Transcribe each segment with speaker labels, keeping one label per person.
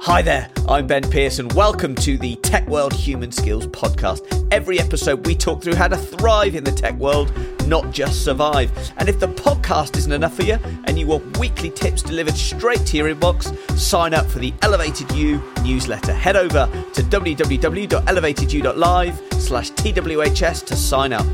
Speaker 1: Hi there, I'm Ben Pearson. Welcome to the Tech World Human Skills Podcast. Every episode, we talk through how to thrive in the tech world, not just survive. And if the podcast isn't enough for you and you want weekly tips delivered straight to your inbox, sign up for the Elevated You newsletter. Head over to www.elevatedyou.live slash TWHS to sign up.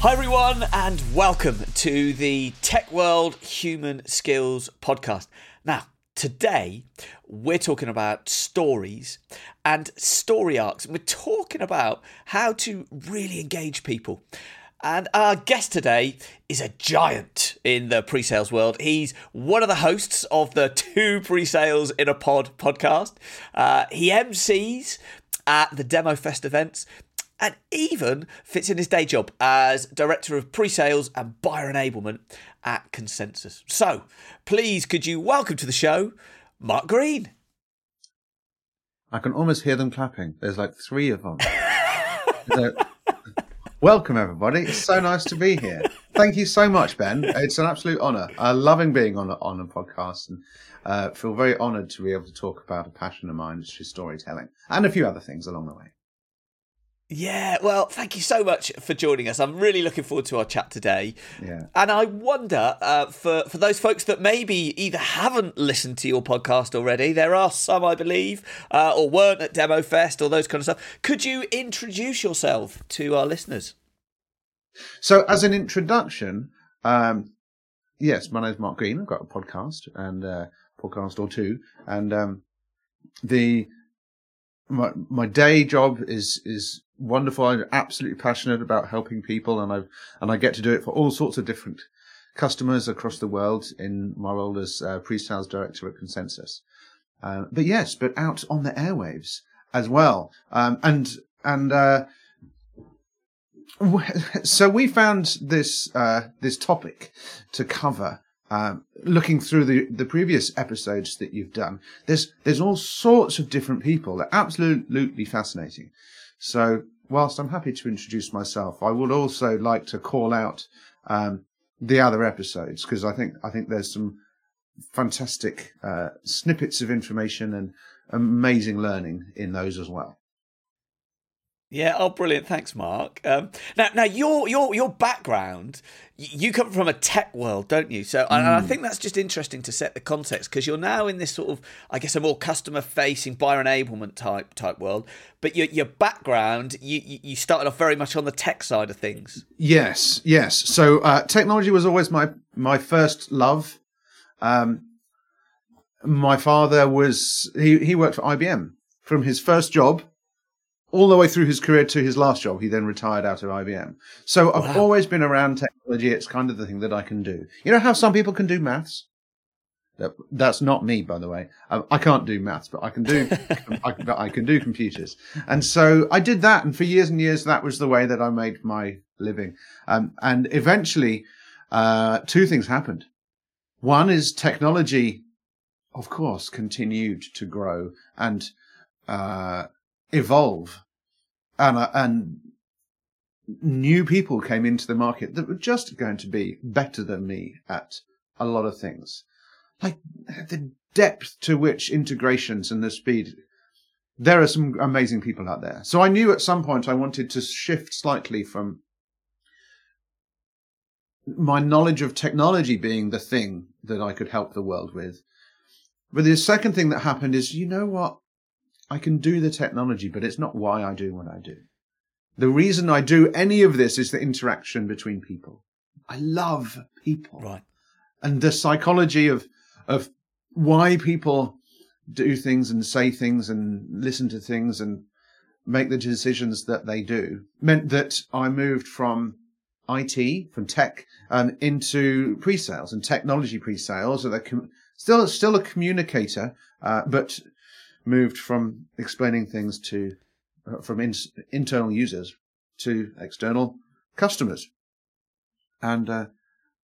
Speaker 1: Hi, everyone, and welcome to the Tech World Human Skills Podcast. Now, today we're talking about stories and story arcs. We're talking about how to really engage people. And our guest today is a giant in the pre sales world. He's one of the hosts of the Two Pre Sales in a Pod podcast. Uh, he MCs at the Demo Fest events and even fits in his day job as Director of Pre Sales and Buyer Enablement at Consensus. So, please, could you welcome to the show Mark Green?
Speaker 2: I can almost hear them clapping. There's like three of them. welcome, everybody. It's so nice to be here. Thank you so much, Ben. It's an absolute honour. I'm loving being on a, on a podcast and uh, feel very honoured to be able to talk about a passion of mine, which is storytelling, and a few other things along the way.
Speaker 1: Yeah, well, thank you so much for joining us. I'm really looking forward to our chat today.
Speaker 2: Yeah.
Speaker 1: And I wonder, uh, for, for those folks that maybe either haven't listened to your podcast already, there are some, I believe, uh, or weren't at Demo Fest or those kind of stuff. Could you introduce yourself to our listeners?
Speaker 2: So, as an introduction, um, yes, my name is Mark Green. I've got a podcast and uh, podcast or two, and um, the my my day job is is wonderful. I'm absolutely passionate about helping people, and I and I get to do it for all sorts of different customers across the world in my role as uh, pre-sales director at Consensus. Uh, but yes, but out on the airwaves as well, um, and and uh, so we found this uh, this topic to cover um, looking through the, the previous episodes that you've done, there's there's all sorts of different people. They're absolutely fascinating. So whilst I'm happy to introduce myself, I would also like to call out um, the other episodes because I think I think there's some fantastic uh, snippets of information and amazing learning in those as well.
Speaker 1: Yeah. Oh, brilliant. Thanks, Mark. Um, now, now your your your background, you come from a tech world, don't you? So, mm. and I hmm. think that's just interesting to set the context because you're now in this sort of, I guess, a more customer facing buyer enablement type type world. But your your background, you you started off very much on the tech side of things.
Speaker 2: Yes. Yes. So, uh, technology was always my my first love. Um, my father was he he worked for IBM from his first job all the way through his career to his last job. He then retired out of IBM. So wow. I've always been around technology. It's kind of the thing that I can do. You know how some people can do maths? That's not me, by the way. I can't do maths, but I can do, I, I can do computers. And so I did that. And for years and years, that was the way that I made my living. Um, and eventually, uh, two things happened. One is technology, of course, continued to grow and, uh, evolve. And uh, and new people came into the market that were just going to be better than me at a lot of things. Like the depth to which integrations and the speed there are some amazing people out there. So i knew at some point i wanted to shift slightly from my knowledge of technology being the thing that i could help the world with. But the second thing that happened is you know what I can do the technology, but it's not why I do what I do. The reason I do any of this is the interaction between people. I love people.
Speaker 1: Right.
Speaker 2: And the psychology of, of why people do things and say things and listen to things and make the decisions that they do meant that I moved from IT, from tech, um, into pre-sales and technology pre-sales. So com- still, still a communicator, uh, but moved from explaining things to uh, from in, internal users to external customers. And uh,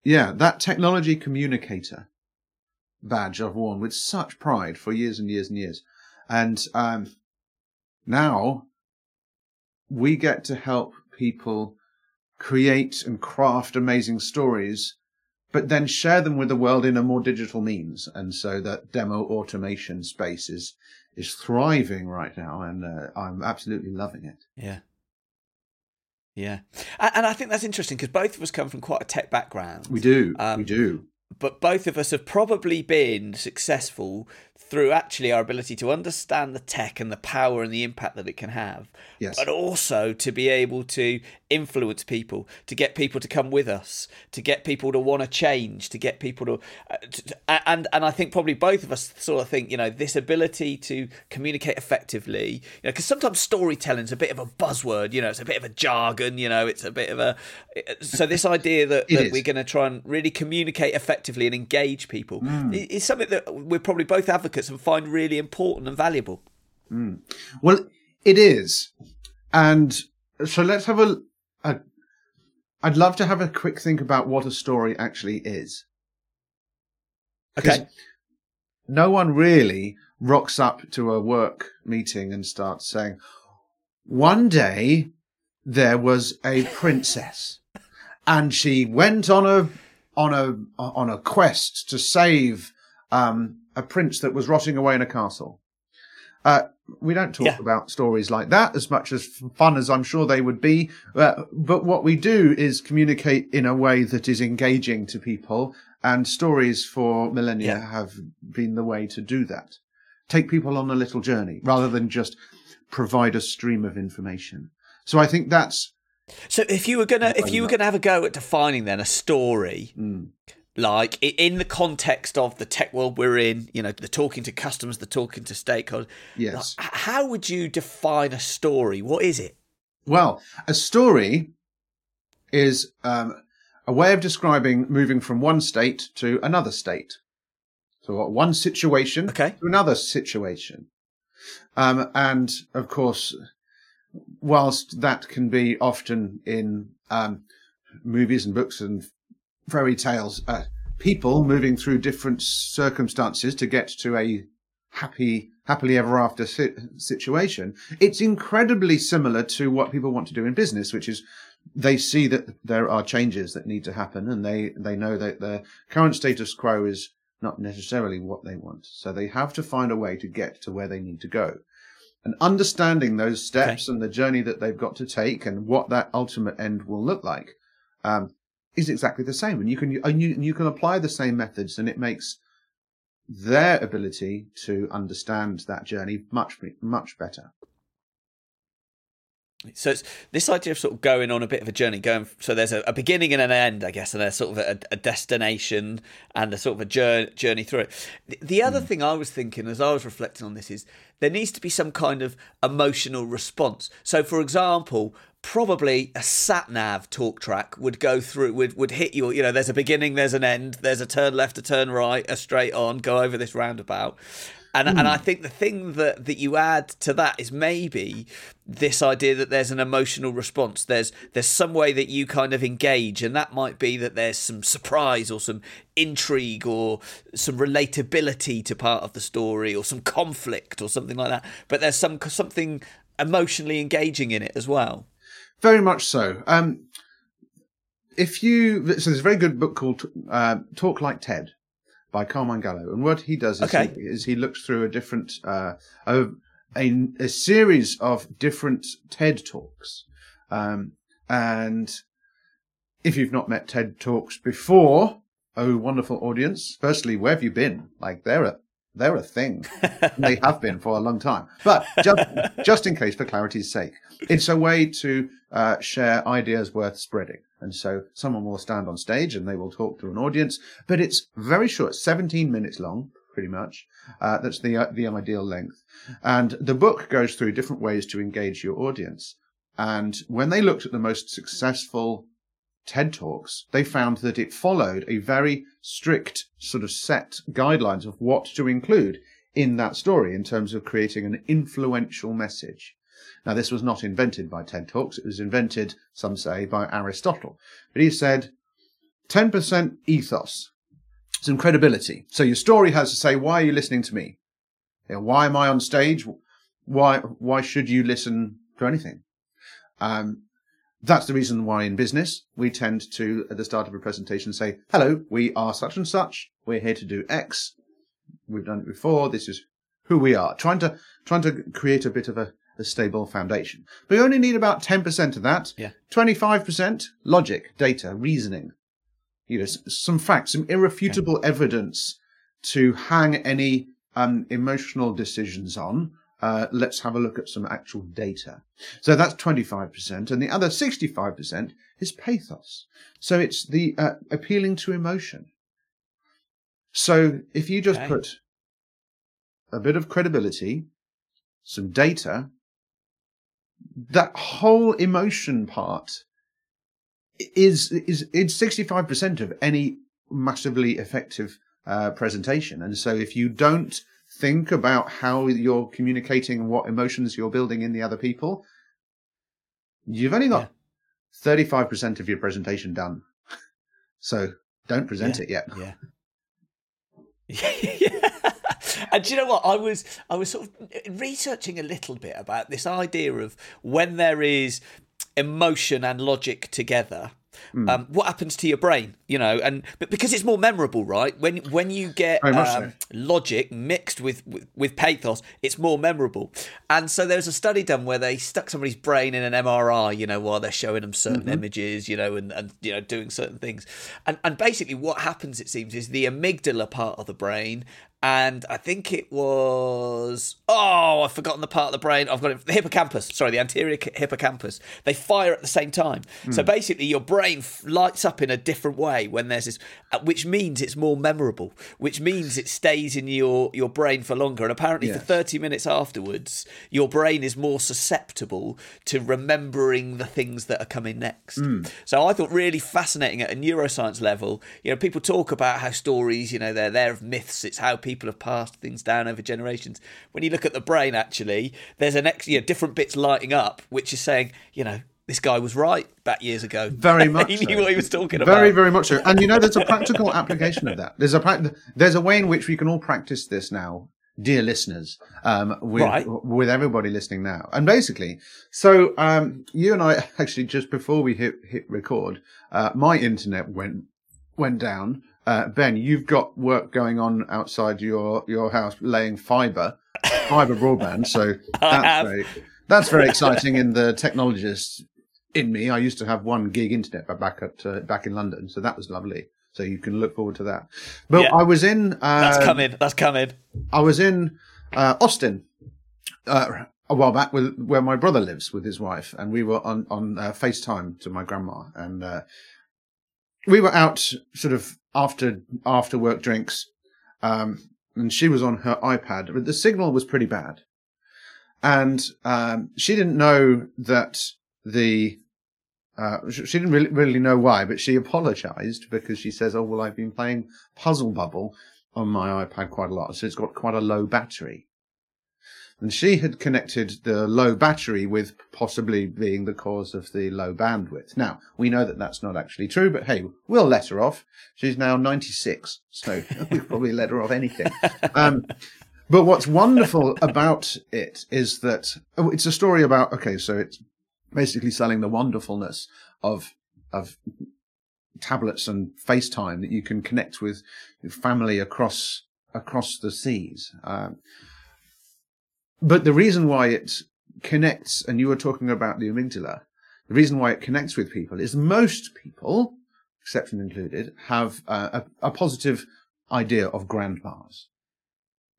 Speaker 2: yeah, that technology communicator badge I've worn with such pride for years and years and years. And um, now we get to help people create and craft amazing stories but then share them with the world in a more digital means. And so that demo automation space is, is thriving right now. And uh, I'm absolutely loving it.
Speaker 1: Yeah. Yeah. And, and I think that's interesting because both of us come from quite a tech background.
Speaker 2: We do. Um, we do.
Speaker 1: But both of us have probably been successful through actually our ability to understand the tech and the power and the impact that it can have,
Speaker 2: yes.
Speaker 1: but also to be able to influence people, to get people to come with us, to get people to want to change, to get people to, uh, to, and and I think probably both of us sort of think you know this ability to communicate effectively, you know, because sometimes storytelling is a bit of a buzzword, you know, it's a bit of a jargon, you know, it's a bit of a so this idea that, that we're going to try and really communicate effectively and engage people mm. is something that we're probably both advocates and find really important and valuable.
Speaker 2: Mm. Well, it is. And so let's have a, a. I'd love to have a quick think about what a story actually is.
Speaker 1: Okay.
Speaker 2: No one really rocks up to a work meeting and starts saying, one day there was a princess and she went on a on a on a quest to save um, a prince that was rotting away in a castle. Uh, we don't talk yeah. about stories like that as much as fun as I'm sure they would be. Uh, but what we do is communicate in a way that is engaging to people. And stories for millennia yeah. have been the way to do that. Take people on a little journey rather than just provide a stream of information. So I think that's.
Speaker 1: So if you were gonna, if you were gonna have a go at defining then a story,
Speaker 2: mm
Speaker 1: like in the context of the tech world we're in, you know, the talking to customers, the talking to stakeholders.
Speaker 2: Yes.
Speaker 1: Like, how would you define a story? What is it?
Speaker 2: Well, a story is um, a way of describing moving from one state to another state. So, one situation
Speaker 1: okay.
Speaker 2: to another situation. Um, and of course, whilst that can be often in um, movies and books and fairy tales, uh, people moving through different circumstances to get to a happy, happily ever after si- situation. It's incredibly similar to what people want to do in business, which is they see that there are changes that need to happen and they, they know that the current status quo is not necessarily what they want. So they have to find a way to get to where they need to go. And understanding those steps okay. and the journey that they've got to take and what that ultimate end will look like um, is exactly the same, and you can and you you can apply the same methods, and it makes their ability to understand that journey much much better.
Speaker 1: So it's this idea of sort of going on a bit of a journey, going so there's a, a beginning and an end, I guess, and there's sort of a, a destination and a sort of a journey, journey through it. The, the other mm. thing I was thinking as I was reflecting on this is there needs to be some kind of emotional response. So, for example, probably a sat nav talk track would go through would would hit you you know there's a beginning there's an end there's a turn left a turn right a straight on go over this roundabout and mm. and I think the thing that that you add to that is maybe this idea that there's an emotional response there's there's some way that you kind of engage and that might be that there's some surprise or some intrigue or some relatability to part of the story or some conflict or something like that but there's some something emotionally engaging in it as well
Speaker 2: very much so. Um, if you so there's a very good book called uh, Talk Like TED by Carmine Gallo, and what he does is,
Speaker 1: okay.
Speaker 2: he, is he looks through a different uh, a, a, a series of different TED talks, um, and if you've not met TED talks before, oh wonderful audience! Firstly, where have you been? Like they're a they're a thing. they have been for a long time. But just, just in case, for clarity's sake, it's a way to uh, share ideas worth spreading. And so someone will stand on stage and they will talk to an audience, but it's very short, 17 minutes long, pretty much. Uh, that's the, uh, the ideal length. And the book goes through different ways to engage your audience. And when they looked at the most successful TED Talks, they found that it followed a very strict sort of set guidelines of what to include in that story in terms of creating an influential message. Now, this was not invented by TED Talks. It was invented, some say, by Aristotle. But he said 10% ethos, some credibility. So your story has to say, why are you listening to me? Why am I on stage? Why, why should you listen to anything? Um, that's the reason why in business we tend to at the start of a presentation say, "Hello, we are such and such. We're here to do X. We've done it before. This is who we are." Trying to trying to create a bit of a, a stable foundation. But you only need about ten percent of that.
Speaker 1: Yeah.
Speaker 2: Twenty five percent logic, data, reasoning. You know, some facts, some irrefutable evidence to hang any um, emotional decisions on. Uh, let's have a look at some actual data. So that's 25%. And the other 65% is pathos. So it's the uh, appealing to emotion. So if you just
Speaker 1: Okay.
Speaker 2: put a bit of credibility, some data, that whole emotion part is is is 65% of any massively effective uh, presentation. And so if you don't think about how you're communicating and what emotions you're building in the other people, you've only got 35% of your presentation done. So don't present
Speaker 1: Yeah.
Speaker 2: it yet.
Speaker 1: Yeah. yeah. And do you know what? I was I was sort of researching a little bit about this idea of when there is emotion and logic together.
Speaker 2: Hmm.
Speaker 1: Um, what happens to your brain, you know, and but because it's more memorable, right? When when you get um, logic mixed with, with with pathos, it's more memorable. And so there was a study done where they stuck somebody's brain in an MRI, you know, while they're showing them certain images, you know, and, and you know doing certain things. And and basically what happens, it seems, is the amygdala part of the brain and I think it was oh I've forgotten the part of the brain. I've got it. The hippocampus. Sorry the anterior hippocampus. They fire at the same time. So basically your brain f- lights up in a different way when there's this uh, which means it's more memorable which means it stays in your your brain for longer. And apparently for 30 minutes afterwards your brain is more susceptible to remembering the things that are coming next. So I thought really fascinating at a neuroscience level you know people talk about how stories you know they're they're myths. It's how people have passed things down over generations when you look at the brain actually there's an ex you know different bits lighting up which is saying you know this guy was right back years ago
Speaker 2: Very much
Speaker 1: he knew
Speaker 2: so.
Speaker 1: what he was talking
Speaker 2: Very,
Speaker 1: about
Speaker 2: very very much so. And you know, there's a practical application of that. There's a prac- there's a way in which we can all practice this now, dear listeners, um, with
Speaker 1: Right.
Speaker 2: with everybody listening now. And basically, so um, you and I actually just before we hit hit record, uh, my internet went went down. Uh, ben, you've got work going on outside your your house, laying fiber, fiber broadband. So that's very that's very exciting. In the technologist in me, I used to have one gig internet back at uh, back in London, so that was lovely. So you can look forward to that. But
Speaker 1: Yeah.
Speaker 2: I was in. Uh,
Speaker 1: that's coming that's coming
Speaker 2: I was in uh, Austin uh, a while back with where my brother lives with his wife, and we were on on uh, FaceTime to my grandma, and uh, we were out sort of after after work drinks, um, and she was on her iPad, but the signal was pretty bad, and um, she didn't know that the. Uh, she didn't really, really know why, but she apologized because she says, "Oh well, I've been playing Puzzle Bubble on my iPad quite a lot, so it's got quite a low battery. And she had connected the low battery with possibly being the cause of the low bandwidth. Now, we know that that's not actually true, but hey, we'll let her off. She's now 96, so we'll probably let her off anything. Um, but what's wonderful about it is that oh, it's a story about, okay, so it's basically selling the wonderfulness of, of tablets and FaceTime that you can connect with family across across the seas. Um, but the reason why it connects, and you were talking about the amygdala, the reason why it connects with people is most people, exception included, have uh, a, a positive idea of grandmas.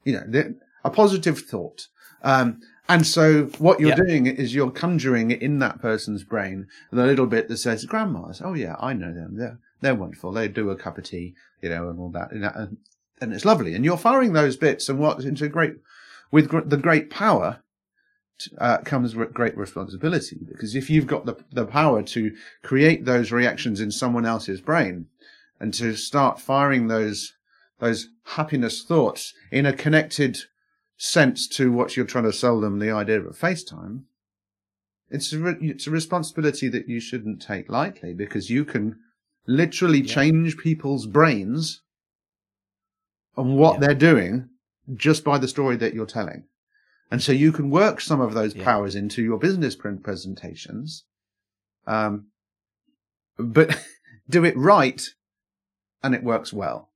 Speaker 2: You know, the- a positive thought. Um, and so what you're
Speaker 1: Yeah.
Speaker 2: doing is you're conjuring in that person's brain the little bit that says, grandmas, oh yeah, I know them. They're, they're wonderful. They do a cup of tea, you know, and all that. And, and, and it's lovely. And you're firing those bits and what into a great, with gr- the great power, uh, comes great responsibility because if you've got the, the power to create those reactions in someone else's brain and to start firing those, those happiness thoughts in a connected sense to what you're trying to sell them the idea of FaceTime, it's a, re- it's a responsibility that you shouldn't take lightly because you can literally
Speaker 1: Yeah.
Speaker 2: change people's brains on what
Speaker 1: Yeah.
Speaker 2: they're doing just by the story that you're telling. And so you can work some of those
Speaker 1: Yeah.
Speaker 2: powers into your business print presentations Um, but do it right and it works well.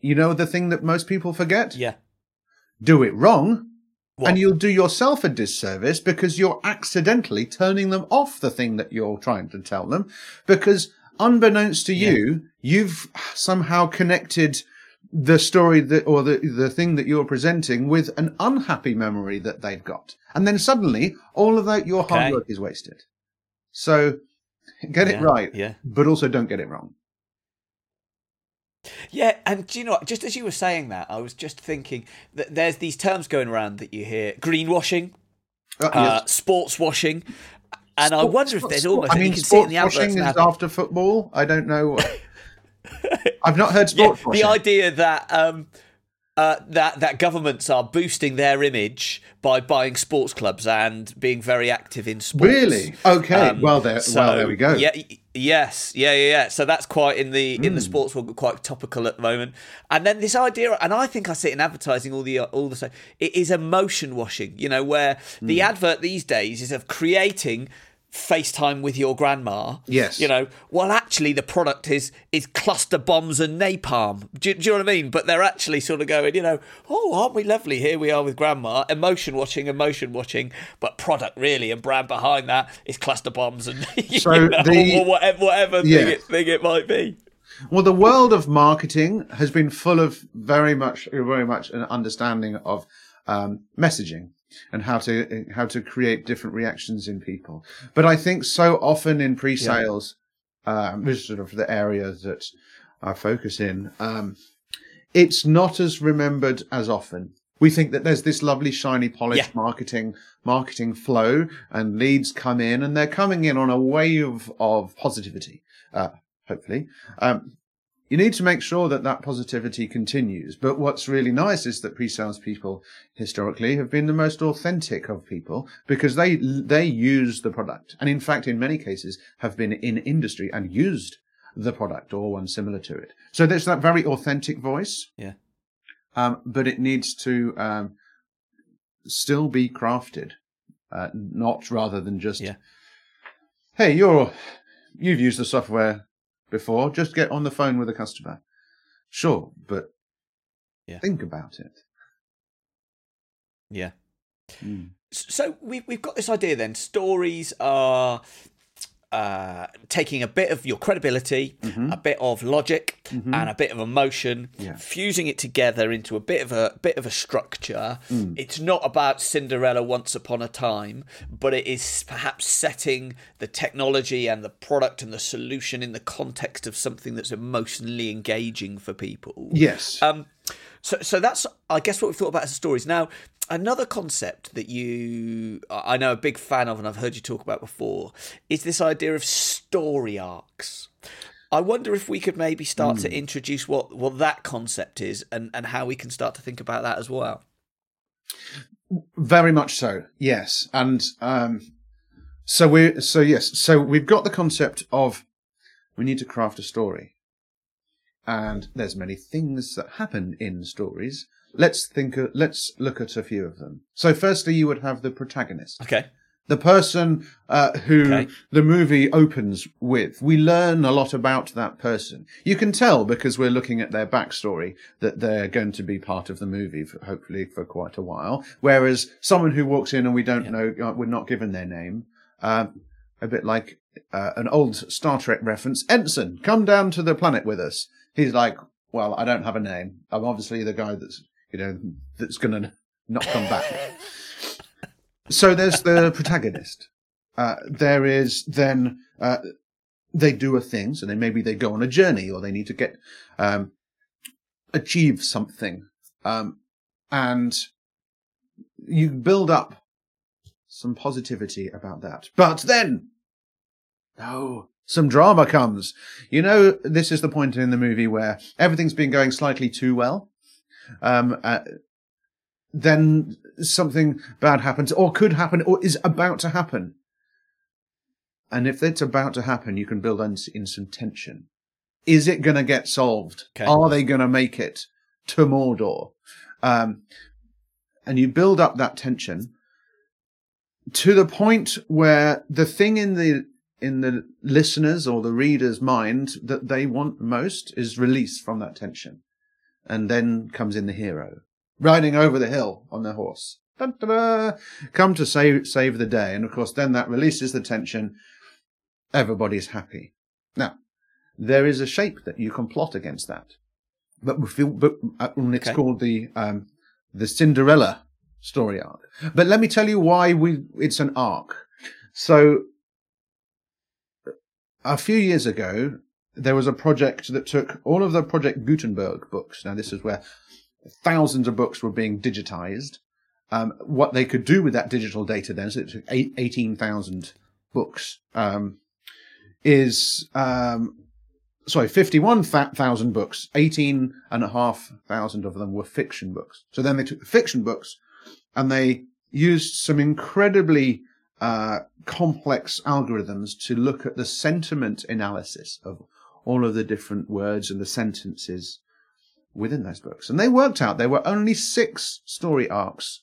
Speaker 2: You know the thing that most people forget?
Speaker 1: Yeah.
Speaker 2: Do it wrong
Speaker 1: What?
Speaker 2: and you'll do yourself a disservice because you're accidentally turning them off the thing that you're trying to tell them because unbeknownst to you you've somehow connected the story that or the the thing that you're presenting with an unhappy memory that they've got and then suddenly all of that your hard work is wasted so get it right
Speaker 1: yeah.
Speaker 2: but also don't get it wrong
Speaker 1: Yeah, and do you know what? Just as you were saying that, I was just thinking that there's these terms going around that you hear: greenwashing,
Speaker 2: Uh,
Speaker 1: uh,
Speaker 2: yes.
Speaker 1: sports washing, and I wonder if there's
Speaker 2: sport-
Speaker 1: almost
Speaker 2: I mean,
Speaker 1: you can see it in the
Speaker 2: sports washing is after football. I don't know. I've not heard
Speaker 1: Yeah, the idea that um, uh, that that governments are boosting their image by buying sports clubs and being very active in sports.
Speaker 2: Really? Okay.
Speaker 1: Um,
Speaker 2: well, there.
Speaker 1: so,
Speaker 2: well, there we go.
Speaker 1: Yeah. Yes. Yeah. Yeah. Yeah. So that's quite in the
Speaker 2: Hmm.
Speaker 1: in the sports world quite topical at the moment. And then this idea, and I think I see it in advertising all the all the time. It is emotion washing. You know, where the
Speaker 2: Hmm.
Speaker 1: advert these days is of creating FaceTime with your grandma.
Speaker 2: Yes.
Speaker 1: You know, well, actually, the product is is cluster bombs and napalm. Do, do you know what I mean? But they're actually sort of going, you know, oh, aren't we lovely? Here we are with grandma. Emotion watching, emotion watching, but product really and brand behind that is cluster bombs and
Speaker 2: So
Speaker 1: know,
Speaker 2: the-
Speaker 1: or whatever, whatever
Speaker 2: Yeah.
Speaker 1: thing, it, thing it might be.
Speaker 2: Well, the world of marketing has been full of very much, very much an understanding of um, messaging and how to how to create different reactions in people. But I think so often in pre-sales, um, which is sort of the area that I focus in, um, it's not as remembered as often. We think that there's this lovely, shiny, polished
Speaker 1: Yeah.
Speaker 2: marketing marketing flow, and leads come in, and they're coming in on a wave of positivity. Uh, hopefully, um, you need to make sure that that positivity continues. But what's really nice is that pre-sales people historically have been the most authentic of people because they they use the product, and in fact, in many cases, have been in industry and used the product or one similar to it. So there's that very authentic voice.
Speaker 1: Yeah.
Speaker 2: Um, but it needs to um, still be crafted, uh, not rather than just,
Speaker 1: Yeah.
Speaker 2: hey, you're you've used the software before. Just get on the phone with a customer. Sure, but
Speaker 1: Yeah.
Speaker 2: think about it.
Speaker 1: Yeah.
Speaker 2: Mm.
Speaker 1: So we've we've got this idea then. Stories are uh, taking a bit of your credibility, a bit of logic, and a bit of emotion,
Speaker 2: Yeah.
Speaker 1: fusing it together into a bit of a bit of a structure. It's not about Cinderella once upon a time, but it is perhaps setting the technology and the product and the solution in the context of something that's emotionally engaging for people.
Speaker 2: Yes.
Speaker 1: Um, so, so that's I guess what we've thought about as stories. Now, another concept that you I know a big fan of, and I've heard you talk about before, is this idea of story arcs. I wonder if we could maybe start to introduce what what that concept is, and and how we can start to think about that as well.
Speaker 2: Very much so. Yes. And um, so we so yes. So we've got the concept of we need to craft a story. And there's many things that happen in stories. Let's think uh, let's look at a few of them. So firstly you would have the protagonist.
Speaker 1: Okay.
Speaker 2: The person uh, who
Speaker 1: Okay.
Speaker 2: the movie opens with. We learn a lot about that person. You can tell because we're looking at their backstory that they're going to be part of the movie, for, hopefully for quite a while. Whereas someone who walks in and we don't know, uh, we're not given their name, uh, a bit like uh, an old Star Trek reference. Ensign, come down to the planet with us. He's like, well, I don't have a name. I'm obviously the guy that's, you know, that's going to not come back. so there's the protagonist. Uh, there is then, uh, they do a thing. So then maybe they go on a journey or they need to get, um, achieve something. Um, and you build up some positivity about that. But then, no, some drama comes. You know, this is the point in the movie where everything's been going slightly too well. Um, uh, then something bad happens or could happen or is about to happen. And if it's about to happen, you can build in, in some tension. Is it going to get solved?
Speaker 1: Okay.
Speaker 2: Are they going to make it to Mordor? Um, and you build up that tension to the point where the thing in the in the listener's or the reader's mind that they want most is released from that tension. And then comes in the hero, riding over the hill on the horse. Come to save, save the day. And of course, then that releases the tension. Everybody's happy. Now, there is a shape that you can plot against that. But we feel, but uh, it's
Speaker 1: Okay.
Speaker 2: called the, um, the Cinderella story arc. But let me tell you why we, it's an arc. So a few years ago, there was a project that took all of the Project Gutenberg books. Now, this is where thousands of books were being digitized. Um, what they could do with that digital data then, so it took 18,000 books, um, is, um, sorry, 51,000 books, 18,500 of them were fiction books. So then they took the fiction books and they used some incredibly uh, complex algorithms to look at the sentiment analysis of all of the different words and the sentences within those books. And they worked out there were only six story arcs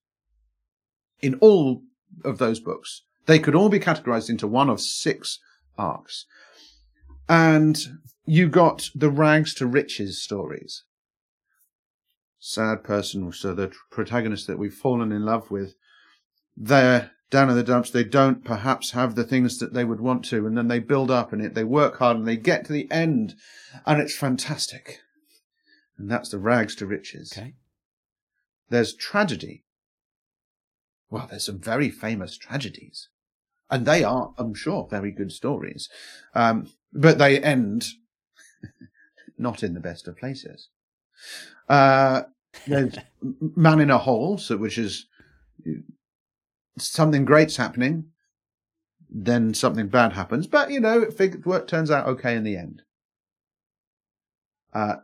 Speaker 2: in all of those books. They could all be categorized into one of six arcs. And you got the rags to riches stories. Sad person, so the protagonist that we've fallen in love with, they're down in the dumps. They don't perhaps have the things that they would want to, and then they build up in it. They work hard and they get to the end, and it's fantastic. And that's the rags to riches.
Speaker 1: Okay.
Speaker 2: There's tragedy. Well, there's some very famous tragedies. And they are, I'm sure, very good stories. Um, but they end not in the best of places. Uh, there's Man in a Hole, so, which is something great's happening, then something bad happens. But, you know, it fig- work turns out okay in the end. Uh,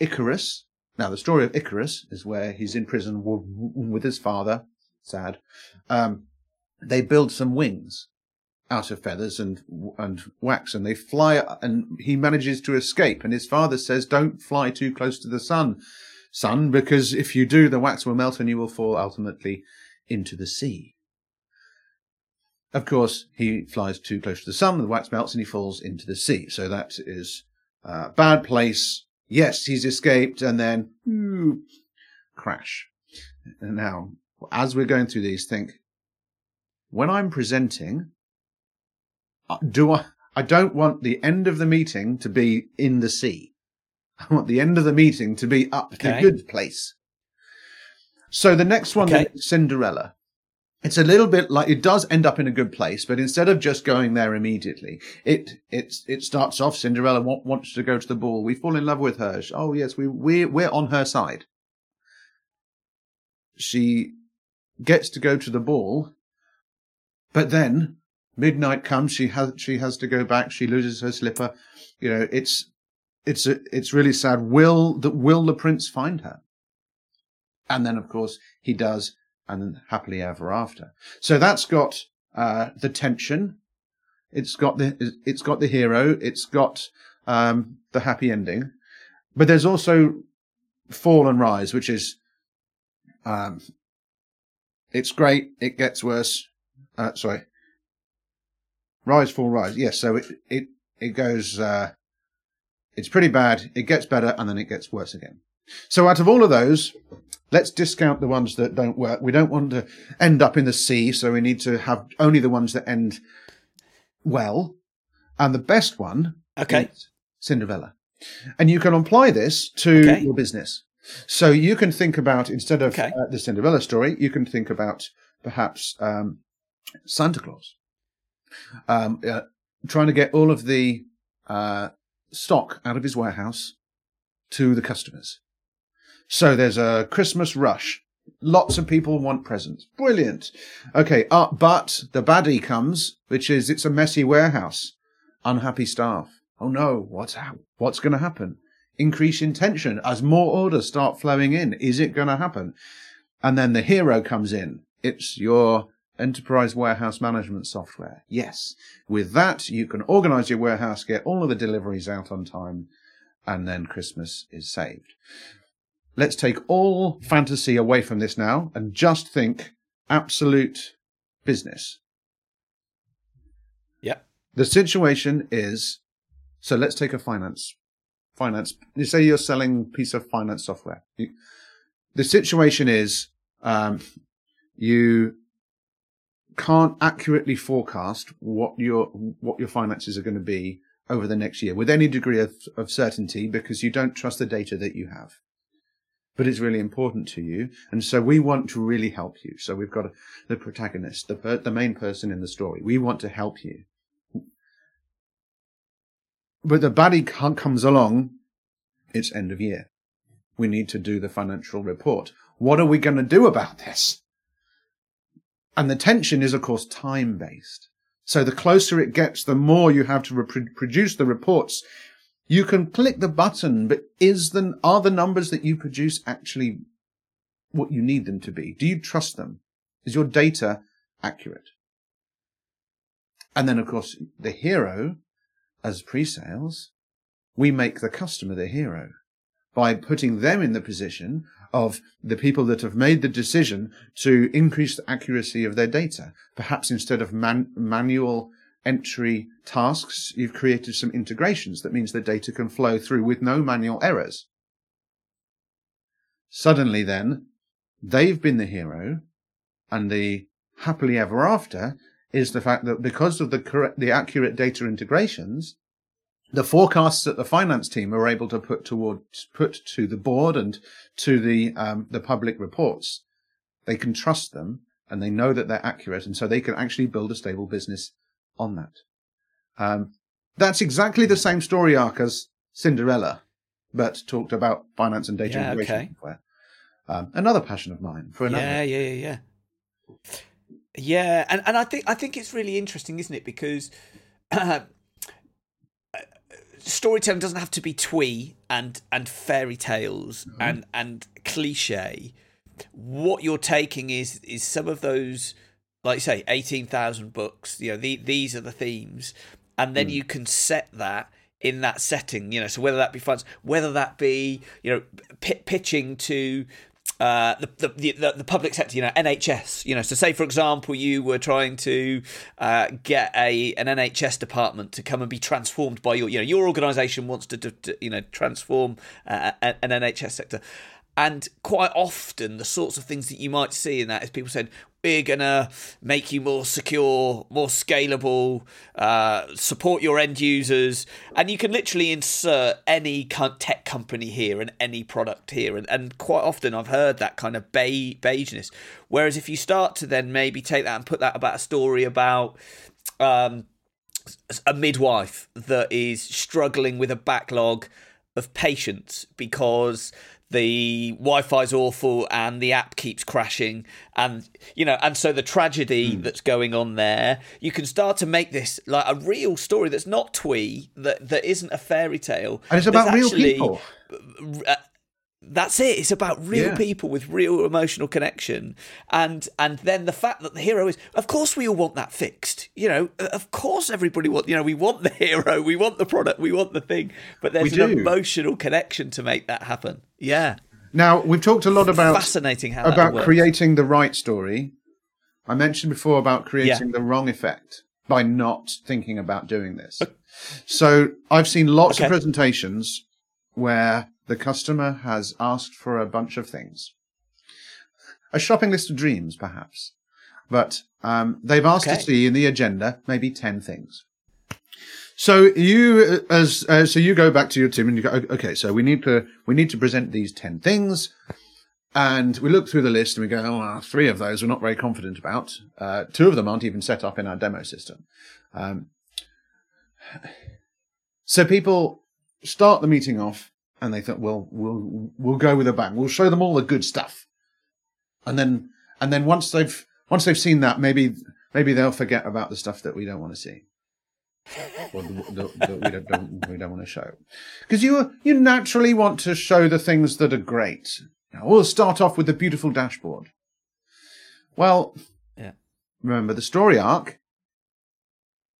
Speaker 2: Icarus. Now, the story of Icarus is where he's in prison w- w- with his father. Sad. Um, they build some wings out of feathers and and wax, and they fly. And he manages to escape. And his father says, "Don't fly too close to the sun, son, because if you do, the wax will melt and you will fall ultimately into the sea." Of course, he flies too close to the sun, the wax melts, and he falls into the sea. So that is a bad place. Yes, he's escaped, and then ooh, crash. And now, as we're going through these, think when I'm presenting, uh, do I? I don't want the end of the meeting to be in the sea. I want the end of the meeting to be up the
Speaker 1: Okay.
Speaker 2: good place. So the next one,
Speaker 1: Okay.
Speaker 2: is Cinderella. It's a little bit like it does end up in a good place, but instead of just going there immediately, it it it starts off. Cinderella wa- wants to go to the ball. We fall in love with her. Oh yes, we we we're on her side. She gets to go to the ball, but then midnight comes. She has she has to go back. She loses her slipper. You know, it's it's a, it's really sad. Will the will the prince find her? And then, of course, he does, and then happily ever after. So that's got uh, the tension. It's got the it's got the hero. It's got um, the happy ending. But there's also fall and rise, which is um, it's great. It gets worse. Uh, sorry, rise, fall, rise. Yes. So it it it goes. Uh, it's pretty bad. It gets better, and then it gets worse again. So out of all of those, let's discount the ones that don't work. We don't want to end up in the sea, so we need to have only the ones that end well. And the best one
Speaker 1: Okay.
Speaker 2: is Cinderella. And you can apply this to
Speaker 1: Okay.
Speaker 2: your business. So you can think about, instead of
Speaker 1: Okay.
Speaker 2: uh, the Cinderella story, you can think about perhaps um, Santa Claus. Um, uh, trying to get all of the uh, stock out of his warehouse to the customers. So there's a Christmas rush. Lots of people want presents. Brilliant. Okay, uh, but the baddie comes, which is it's a messy warehouse. Unhappy staff. Oh no, what's hap- what's going to happen? Increase in tension as more orders start flowing in. Is it going to happen? And then the hero comes in. It's your enterprise warehouse management software. Yes. With that, you can organize your warehouse, get all of the deliveries out on time, and then Christmas is saved. Let's take all fantasy away from this now and just think absolute business.
Speaker 1: Yep.
Speaker 2: The situation is so let's take a finance finance. You say you're selling piece of finance software. You, the situation is um, you can't accurately forecast what your what your finances are going to be over the next year with any degree of, of certainty because you don't trust the data that you have. But it's really important to you, and so we want to really help you. So we've got a, the protagonist, the per, the main person in the story. We want to help you, but the baddie comes along. It's end of year. We need to do the financial report. What are we going to do about this? And the tension is, of course, time based. So the closer it gets, the more you have to produce the reports. You can click the button, but is the, are the numbers that you produce actually what you need them to be? Do you trust them? Is your data accurate? And then, of course, the hero as pre-sales, we make the customer the hero by putting them in the position of the people that have made the decision to increase the accuracy of their data. Perhaps instead of man- manual entry tasks, you've created some integrations that means the data can flow through with no manual errors. Suddenly then, they've been the hero and the happily ever after is the fact that because of the correct, the accurate data integrations, the forecasts that the finance team are able to put toward put to the board and to the um, the public reports, they can trust them and they know that they're accurate, and so they can actually build a stable business on that. Um, that's exactly the same story arc as Cinderella, but talked about finance and data
Speaker 1: yeah,
Speaker 2: integration.
Speaker 1: Okay.
Speaker 2: Um, another passion of mine for another.
Speaker 1: Yeah, yeah, yeah, yeah. Yeah, and, and I think I think it's really interesting, isn't it? Because uh, storytelling doesn't have to be twee and and fairy tales mm-hmm. and and cliche. What you're taking is is some of those, like you say, eighteen thousand books. You know, the, these are the themes, and then mm. you can set that in that setting. You know, so whether that be funds, whether that be you know p- pitching to uh, the, the, the the public sector, you know, NHS, you know, so say for example you were trying to uh, get a an NHS department to come and be transformed by your, you know, your organisation wants to, to, you know, transform uh, an NHS sector. And quite often, the sorts of things that you might see in that is people said, we're going to make you more secure, more scalable, uh, support your end users. And you can literally insert any tech company here and any product here. And, and quite often, I've heard that kind of be- beigeness. Whereas if you start to then maybe take that and put that about a story about. Um, a midwife that is struggling with a backlog of patients because the Wi-Fi's awful and the app keeps crashing. And you know and so the tragedy mm. that's going on there you can start to make this like a real story that's not twee that that isn't a fairy tale.
Speaker 2: And it's about real people. uh,
Speaker 1: that's it. It's about real yeah. people with real emotional connection. And and then the fact that the hero is of course we all want that fixed you know of course everybody want you know we want the hero we want the product we want the thing. But there's an emotional connection to make that happen. Yeah.
Speaker 2: Now we've talked a lot about
Speaker 1: fascinating how
Speaker 2: about creating the right story. I mentioned before about creating yeah. the wrong effect by not thinking about doing this. So i've seen lots okay. of presentations where the customer has asked for a bunch of things. A shopping list of dreams, perhaps. But um, they've asked okay. to see in the agenda maybe 10 things. So you, as uh, so you go back to your team and you go, okay, so we need to we need to present these ten things, and we look through the list and we go, oh, well, three of those we're not very confident about. Uh, two of them aren't even set up in our demo system. Um, so people start the meeting off and they thought, well, we'll we'll go with a bang. We'll show them all the good stuff, and then and then once they've once they've seen that, maybe maybe they'll forget about the stuff that we don't want to see. or the, the, the, we don't, don't, we don't want to show because you you naturally want to show the things that are great. Now, we'll start off with the beautiful dashboard. Well,
Speaker 1: yeah.
Speaker 2: Remember the story arc.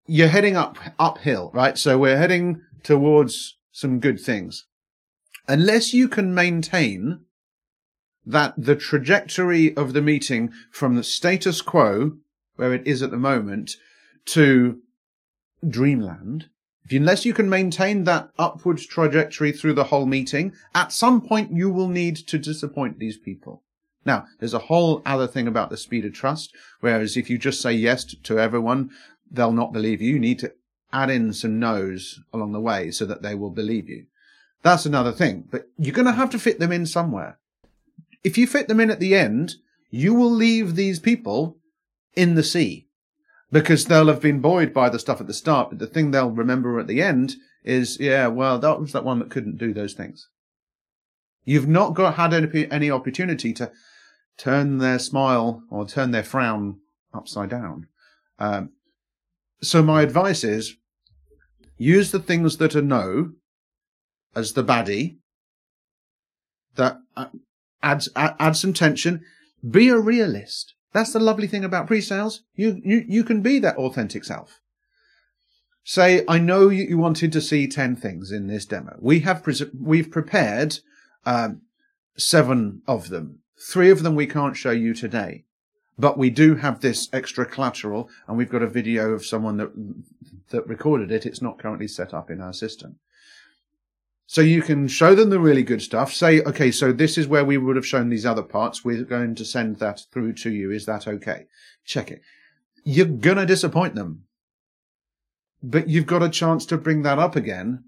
Speaker 2: You're heading up uphill, right? So we're heading towards some good things unless you can maintain that the trajectory of the meeting from the status quo, where it is at the moment, to dreamland, unless you can maintain that upward trajectory through the whole meeting, at some point you will need to disappoint these people. Now, there's a whole other thing about the speed of trust, whereas if you just say yes to everyone, they'll not believe you. You need to add in some no's along the way so that they will believe you. That's another thing, but you're going to have to fit them in somewhere. If you fit them in at the end, you will leave these people in the sea because they'll have been buoyed by the stuff at the start, but the thing they'll remember at the end is, yeah, well, that was that one that couldn't do those things. You've not got had any, any opportunity to turn their smile or turn their frown upside down. Um, so my advice is use the things that are no as the baddie that uh, adds add, add some tension. Be a realist. That's the lovely thing about pre-sales. You, you, you can be that authentic self. Say, I know you, wanted to see 10 things in this demo. We have, pre- we've prepared, um, seven of them. Three of them we can't show you today, but we do have this extra collateral and we've got a video of someone that, that recorded it. It's not currently set up in our system. So you can show them the really good stuff. Say, okay, so this is where we would have shown these other parts. We're going to send that through to you. Is that okay? Check it. You're going to disappoint them. But you've got a chance to bring that up again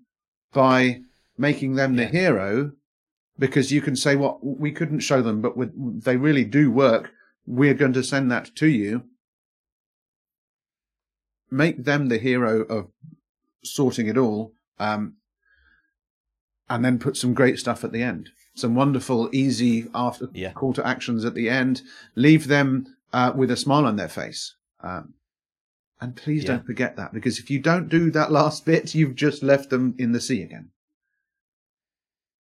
Speaker 2: by making them the hero because you can say, well, we couldn't show them, but they really do work. We're going to send that to you. Make them the hero of sorting it all. Um, and then put some great stuff at the end. Some wonderful, easy after yeah. call to actions at the end. Leave them uh, with a smile on their face. Um, and please yeah. don't forget that because if you don't do that last bit, you've just left them in the sea again.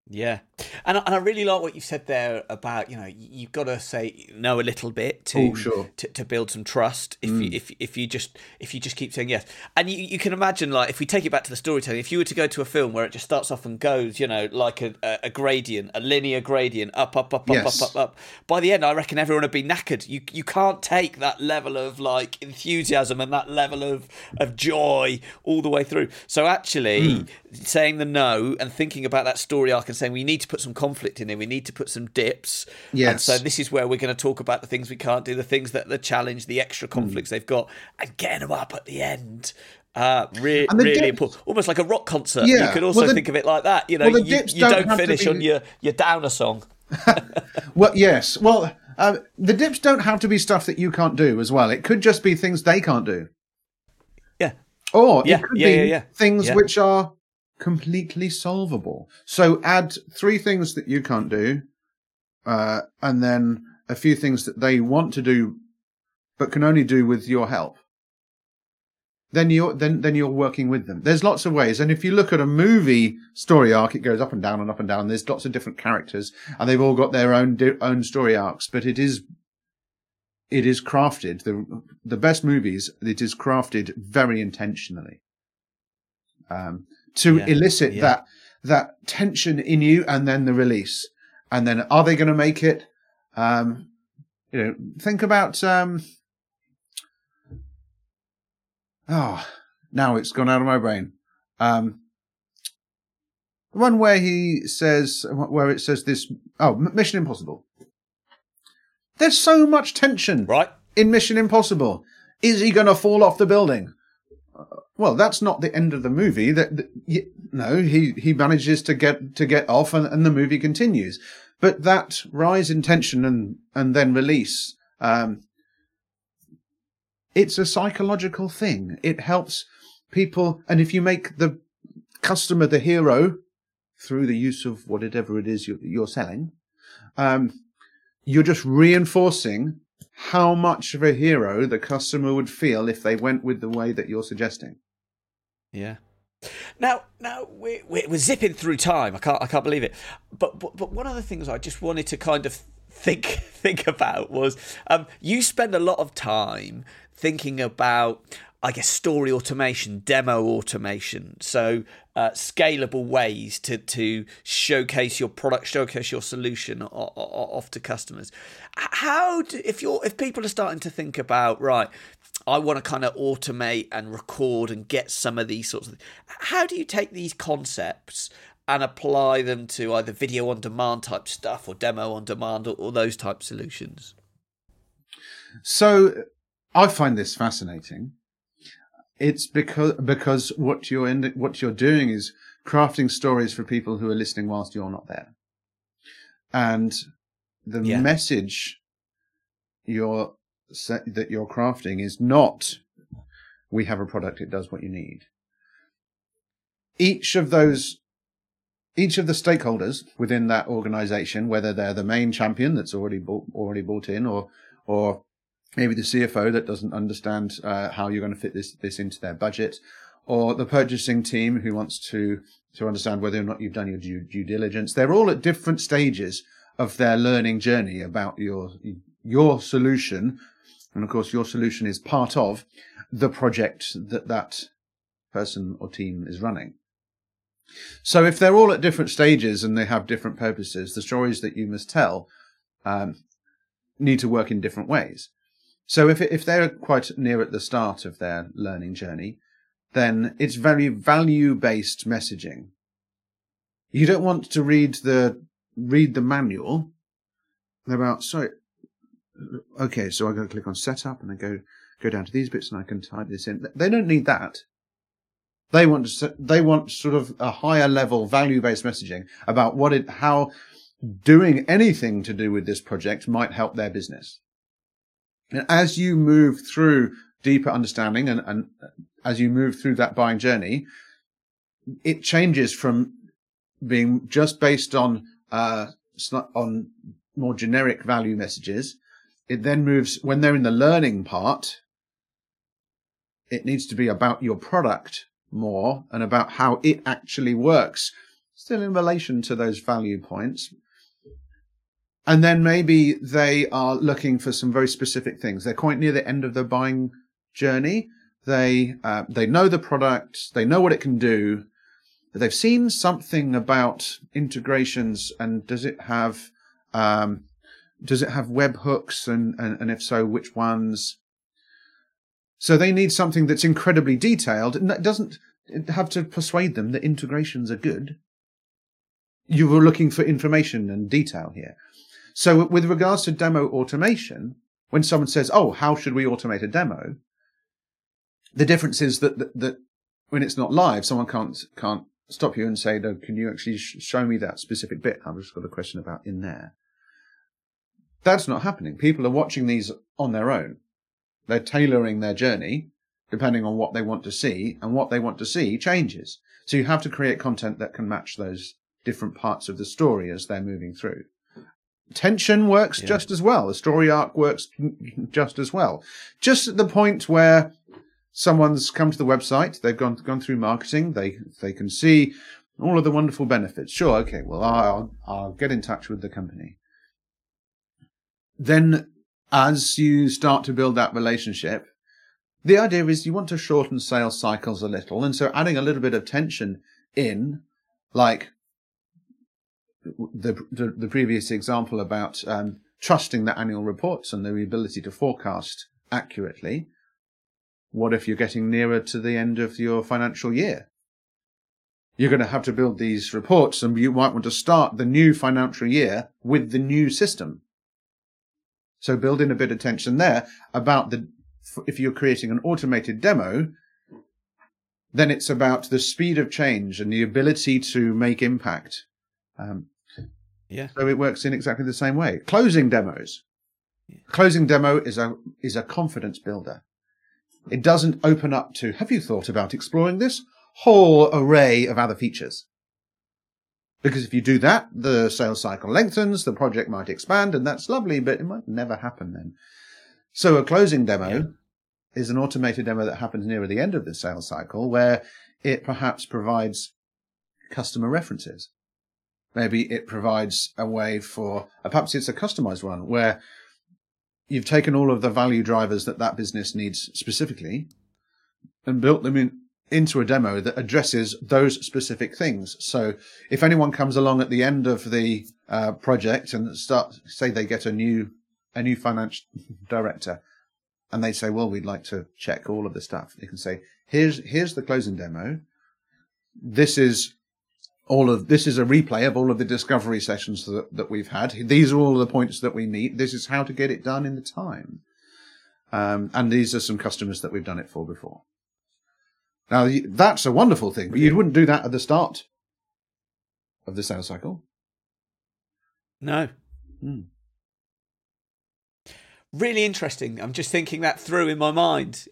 Speaker 1: Yeah, and I, and I really like what you said there about you know you've got to say no a little bit to
Speaker 2: oh, sure.
Speaker 1: to, to, build some trust. If mm. you if if you just if you just keep saying yes, and you, you can imagine like if we take it back to the storytelling, if you were to go to a film where it just starts off and goes, you know, like a, a, gradient, a linear gradient, up up up yes. up up up up. By the end, I reckon everyone would be knackered. You you can't take that level of like enthusiasm and that level of of joy all the way through. So actually, mm. saying the no and thinking about that story arc and saying we need to put some conflict in there. We need to put some dips.
Speaker 2: Yes.
Speaker 1: And so this is where we're going to talk about the things we can't do, the things that the challenge, the extra hmm. conflicts mm. they've got, and getting them up at the end. Uh, re- really dips, important. Almost like a rock concert. Yeah. You could also well, the, think of it like that. You know, well, you, you, don't, don't finish be... on your, your downer song.
Speaker 2: well, yes. Well, uh, the dips don't have to be stuff that you can't do as well. It could just be things they can't do.
Speaker 1: Yeah.
Speaker 2: Or yeah, it could yeah, be yeah, yeah. things which are completely solvable. So add three things that you can't do, uh, and then a few things that they want to do, but can only do with your help. Then you're then then you're working with them. There's lots of ways, and if you look at a movie story arc, it goes up and down and up and down. There's lots of different characters, and they've all got their own own story arcs. But it is it is crafted the the best movies. It is crafted very intentionally. Um, to yeah, elicit yeah. that that tension in you and then the release. And then are they going to make it? Um, you know, think about, um, oh, now it's gone out of my brain. Um, the one where he says, where it says this, oh, Mission Impossible. There's so much tension.
Speaker 1: Right.
Speaker 2: In Mission Impossible. Is he going to fall off the building? Well, that's not the end of the movie. That, no, he he manages to get to get off, and, and the movie continues. But that rise in tension and and then release, um, it's a psychological thing. It helps people, and if you make the customer the hero through the use of whatever it is you're, you're selling, um, you're just reinforcing how much of a hero the customer would feel if they went with the way that you're suggesting.
Speaker 1: Yeah. Now, now we're, we're zipping through time. I can't, I can't believe it. But, but, but one of the things I just wanted to kind of think, think about was, um, you spend a lot of time thinking about, I guess, story automation, demo automation. So, uh, scalable ways to to showcase your product, showcase your solution off to customers. How do, if you're if people are starting to think about right, I want to kind of automate and record and get some of these sorts of. things. How do you take these concepts and apply them to either video on demand type stuff or demo on demand or, or those type solutions?
Speaker 2: So I find this fascinating. It's because because what you're in, what you're doing is crafting stories for people who are listening whilst you're not there, and the
Speaker 1: Yeah.
Speaker 2: message you're that you're crafting is not we have a product it does what you need. Each of those each of the stakeholders within that organization, whether they're the main champion that's already bought, already bought in, or or maybe the CFO that doesn't understand uh, how you're going to fit this this into their budget, or the purchasing team who wants to to understand whether or not you've done your due, due diligence. They're all at different stages of their learning journey about your your solution, and of course, your solution is part of the project that that person or team is running. So if they're all at different stages and they have different purposes, the stories that you must tell um, need to work in different ways. So if if they're quite near at the start of their learning journey, then it's very value based messaging. You don't want to read the read the manual about sorry. Okay, so I go click on setup and I go go down to these bits and I can type this in. They don't need that. They want to, they want sort of a higher level value based messaging about what it how doing anything to do with this project might help their business. And as you move through deeper understanding and, and as you move through that buying journey, it changes from being just based on uh, on more generic value messages. It then moves when they're in the learning part. It needs to be about your product more and about how it actually works, still in relation to those value points. And then maybe they are looking for some very specific things. They're quite near the end of their buying journey. They uh, they know the product, they know what it can do. But they've seen something about integrations and does it have um, does it have webhooks and, and and if so, which ones? So they need something that's incredibly detailed and that doesn't have to persuade them that integrations are good. You were looking for information and detail here. So with regards to demo automation, when someone says, "Oh, how should we automate a demo?" the difference is that that, that when it's not live, someone can't can't stop you and say, "No, can you actually sh- show me that specific bit?" I've just got a question about in there. That's not happening. People are watching these on their own. They're tailoring their journey depending on what they want to see, and what they want to see changes. So you have to create content that can match those different parts of the story as they're moving through. Tension works
Speaker 1: Yeah.
Speaker 2: just as well. The story arc works just as well. Just at the point where someone's come to the website, they've gone gone through marketing, they they can see all of the wonderful benefits. Sure, okay, well I'll I'll get in touch with the company. Then as you start to build that relationship, the idea is you want to shorten sales cycles a little, and so adding a little bit of tension in, like the the, the previous example about um, trusting the annual reports and the ability to forecast accurately. What if you're getting nearer to the end of your financial year? You're going to have to build these reports, and you might want to start the new financial year with the new system. So build in a bit of tension there about the if you're creating an automated demo, then it's about the speed of change and the ability to make impact. Um,
Speaker 1: Yeah.
Speaker 2: so it works in exactly the same way. Closing demos. Closing demo is a is a confidence builder. It doesn't open up to have you thought about exploring this whole array of other features? Because if you do that, the sales cycle lengthens, the project might expand, and that's lovely, but it might never happen then. So a closing demo
Speaker 1: Yeah.
Speaker 2: is an automated demo that happens nearer the end of the sales cycle where it perhaps provides customer references. Maybe it provides a way for, uh, perhaps it's a customized one where you've taken all of the value drivers that that business needs specifically and built them in, into a demo that addresses those specific things. So if anyone comes along at the end of the uh, project and start, say they get a new, a new finance director, and they say, well, we'd like to check all of the stuff. You can say, here's, here's the closing demo. This is all of, this is a replay of all of the discovery sessions that, that we've had. These are all the points that we meet. This is how to get it done in the time. Um, and these are some customers that we've done it for before. Now, that's a wonderful thing, but you wouldn't do that at the start of the sales cycle.
Speaker 1: No. Hmm. Really interesting. I'm just thinking that through in my mind.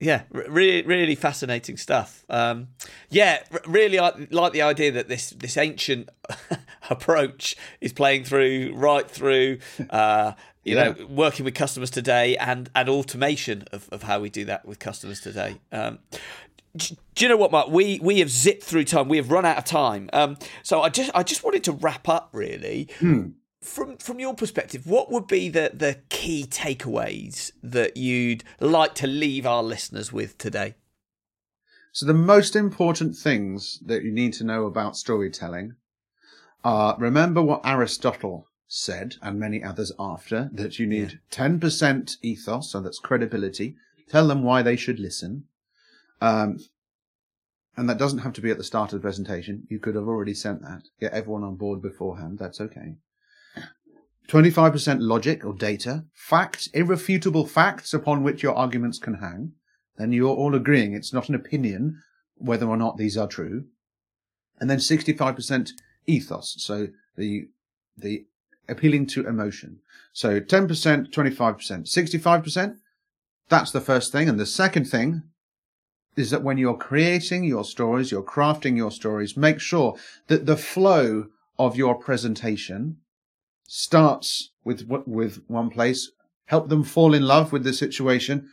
Speaker 1: Yeah, really, really fascinating stuff. Um, yeah, really I like the idea that this this ancient approach is playing through right through. Uh, you yeah. know, working with customers today and and automation of, of how we do that with customers today. Um, do you know what, Mark? We we have zipped through time. We have run out of time. Um, so I just I just wanted to wrap up really.
Speaker 2: Hmm.
Speaker 1: From from your perspective, what would be the the key takeaways that you'd like to leave our listeners with today?
Speaker 2: So the most important things that you need to know about storytelling are remember what Aristotle said and many others after that you need yeah. 10% ethos, so that's credibility. Tell them why they should listen. Um, and that doesn't have to be at the start of the presentation. You could have already sent that. Get everyone on board beforehand. That's okay. 25% logic or data, facts, irrefutable facts upon which your arguments can hang. Then you're all agreeing it's not an opinion whether or not these are true. And then 65% ethos. So the, the appealing to emotion. So 10%, 25%, 65%. That's the first thing. And the second thing is that when you're creating your stories, you're crafting your stories, make sure that the flow of your presentation starts with, with one place, help them fall in love with the situation,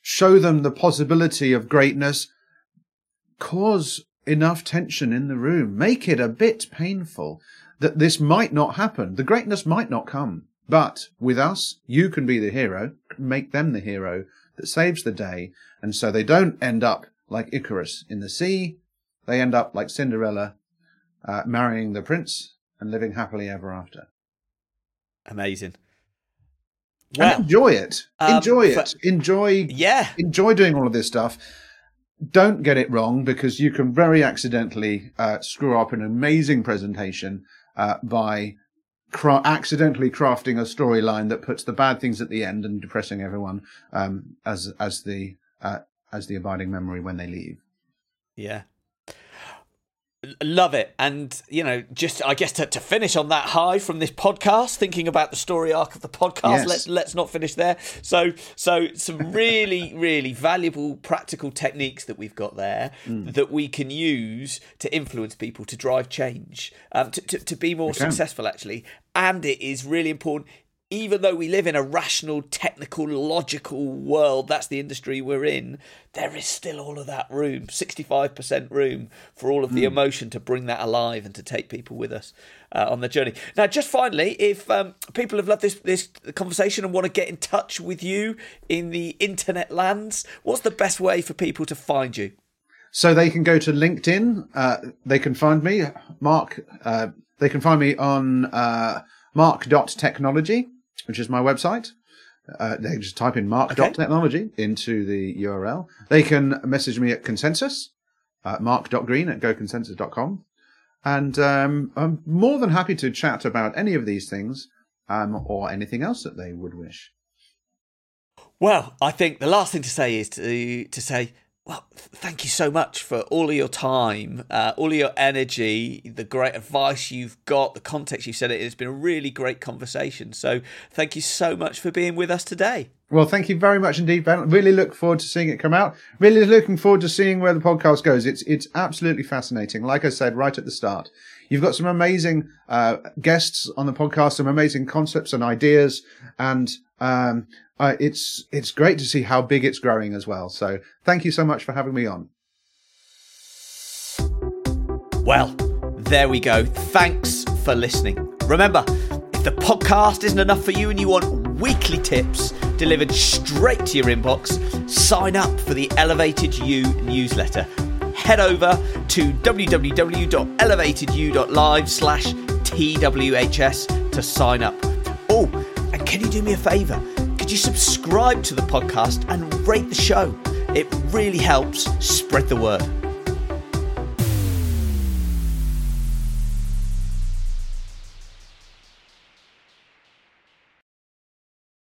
Speaker 2: show them the possibility of greatness, cause enough tension in the room, make it a bit painful that this might not happen. The greatness might not come. But with us, you can be the hero, make them the hero that saves the day. And so they don't end up like Icarus in the sea. They end up like Cinderella, uh, marrying the prince and living happily ever after.
Speaker 1: Amazing.
Speaker 2: Well, and enjoy it. Um, enjoy it. enjoy.
Speaker 1: Yeah.
Speaker 2: Enjoy doing all of this stuff don't get it wrong because you can very accidentally uh, screw up an amazing presentation uh, by cra- accidentally crafting a storyline that puts the bad things at the end and depressing everyone um, as as the uh, as the abiding memory when they leave.
Speaker 1: Yeah, Love it. And, you know, just I guess to, to finish on that high from this podcast, thinking about the story arc of the podcast, yes. let's let's not finish there. So so some really, really valuable practical techniques that we've got there mm. that we can use to influence people to drive change, um, to, to, to be more successful actually. And it is really important even though we live in a rational, technical, logical world, that's the industry we're in, there is still all of that room, 65% room for all of the mm. emotion to bring that alive and to take people with us uh, on the journey. Now, just finally, if um, people have loved this, this conversation and want to get in touch with you in the internet lands, what's the best way for people to find you?
Speaker 2: So they can go to LinkedIn. Uh, they can find me, Mark. Uh, they can find me on uh, mark.technology which is my website. Uh, they just type in mark.technology okay. into the URL. They can message me at consensus, uh, mark.green at goconsensus.com. And um, I'm more than happy to chat about any of these things um, or anything else that they would wish.
Speaker 1: Well, I think the last thing to say is to, to say well, thank you so much for all of your time, uh, all of your energy, the great advice you've got, the context you've said it. It's been a really great conversation. So, thank you so much for being with us today.
Speaker 2: Well, thank you very much indeed, Ben. Really look forward to seeing it come out. Really looking forward to seeing where the podcast goes. It's it's absolutely fascinating. Like I said right at the start, you've got some amazing uh, guests on the podcast, some amazing concepts and ideas, and um, uh, it's it's great to see how big it's growing as well. So thank you so much for having me on.
Speaker 1: Well, there we go. Thanks for listening. Remember, if the podcast isn't enough for you and you want weekly tips delivered straight to your inbox, sign up for the Elevated You newsletter. Head over to www.elevatedyou.live slash TWHS to sign up. Oh, and can you do me a favour? could you subscribe to the podcast and rate the show? It really helps spread the word.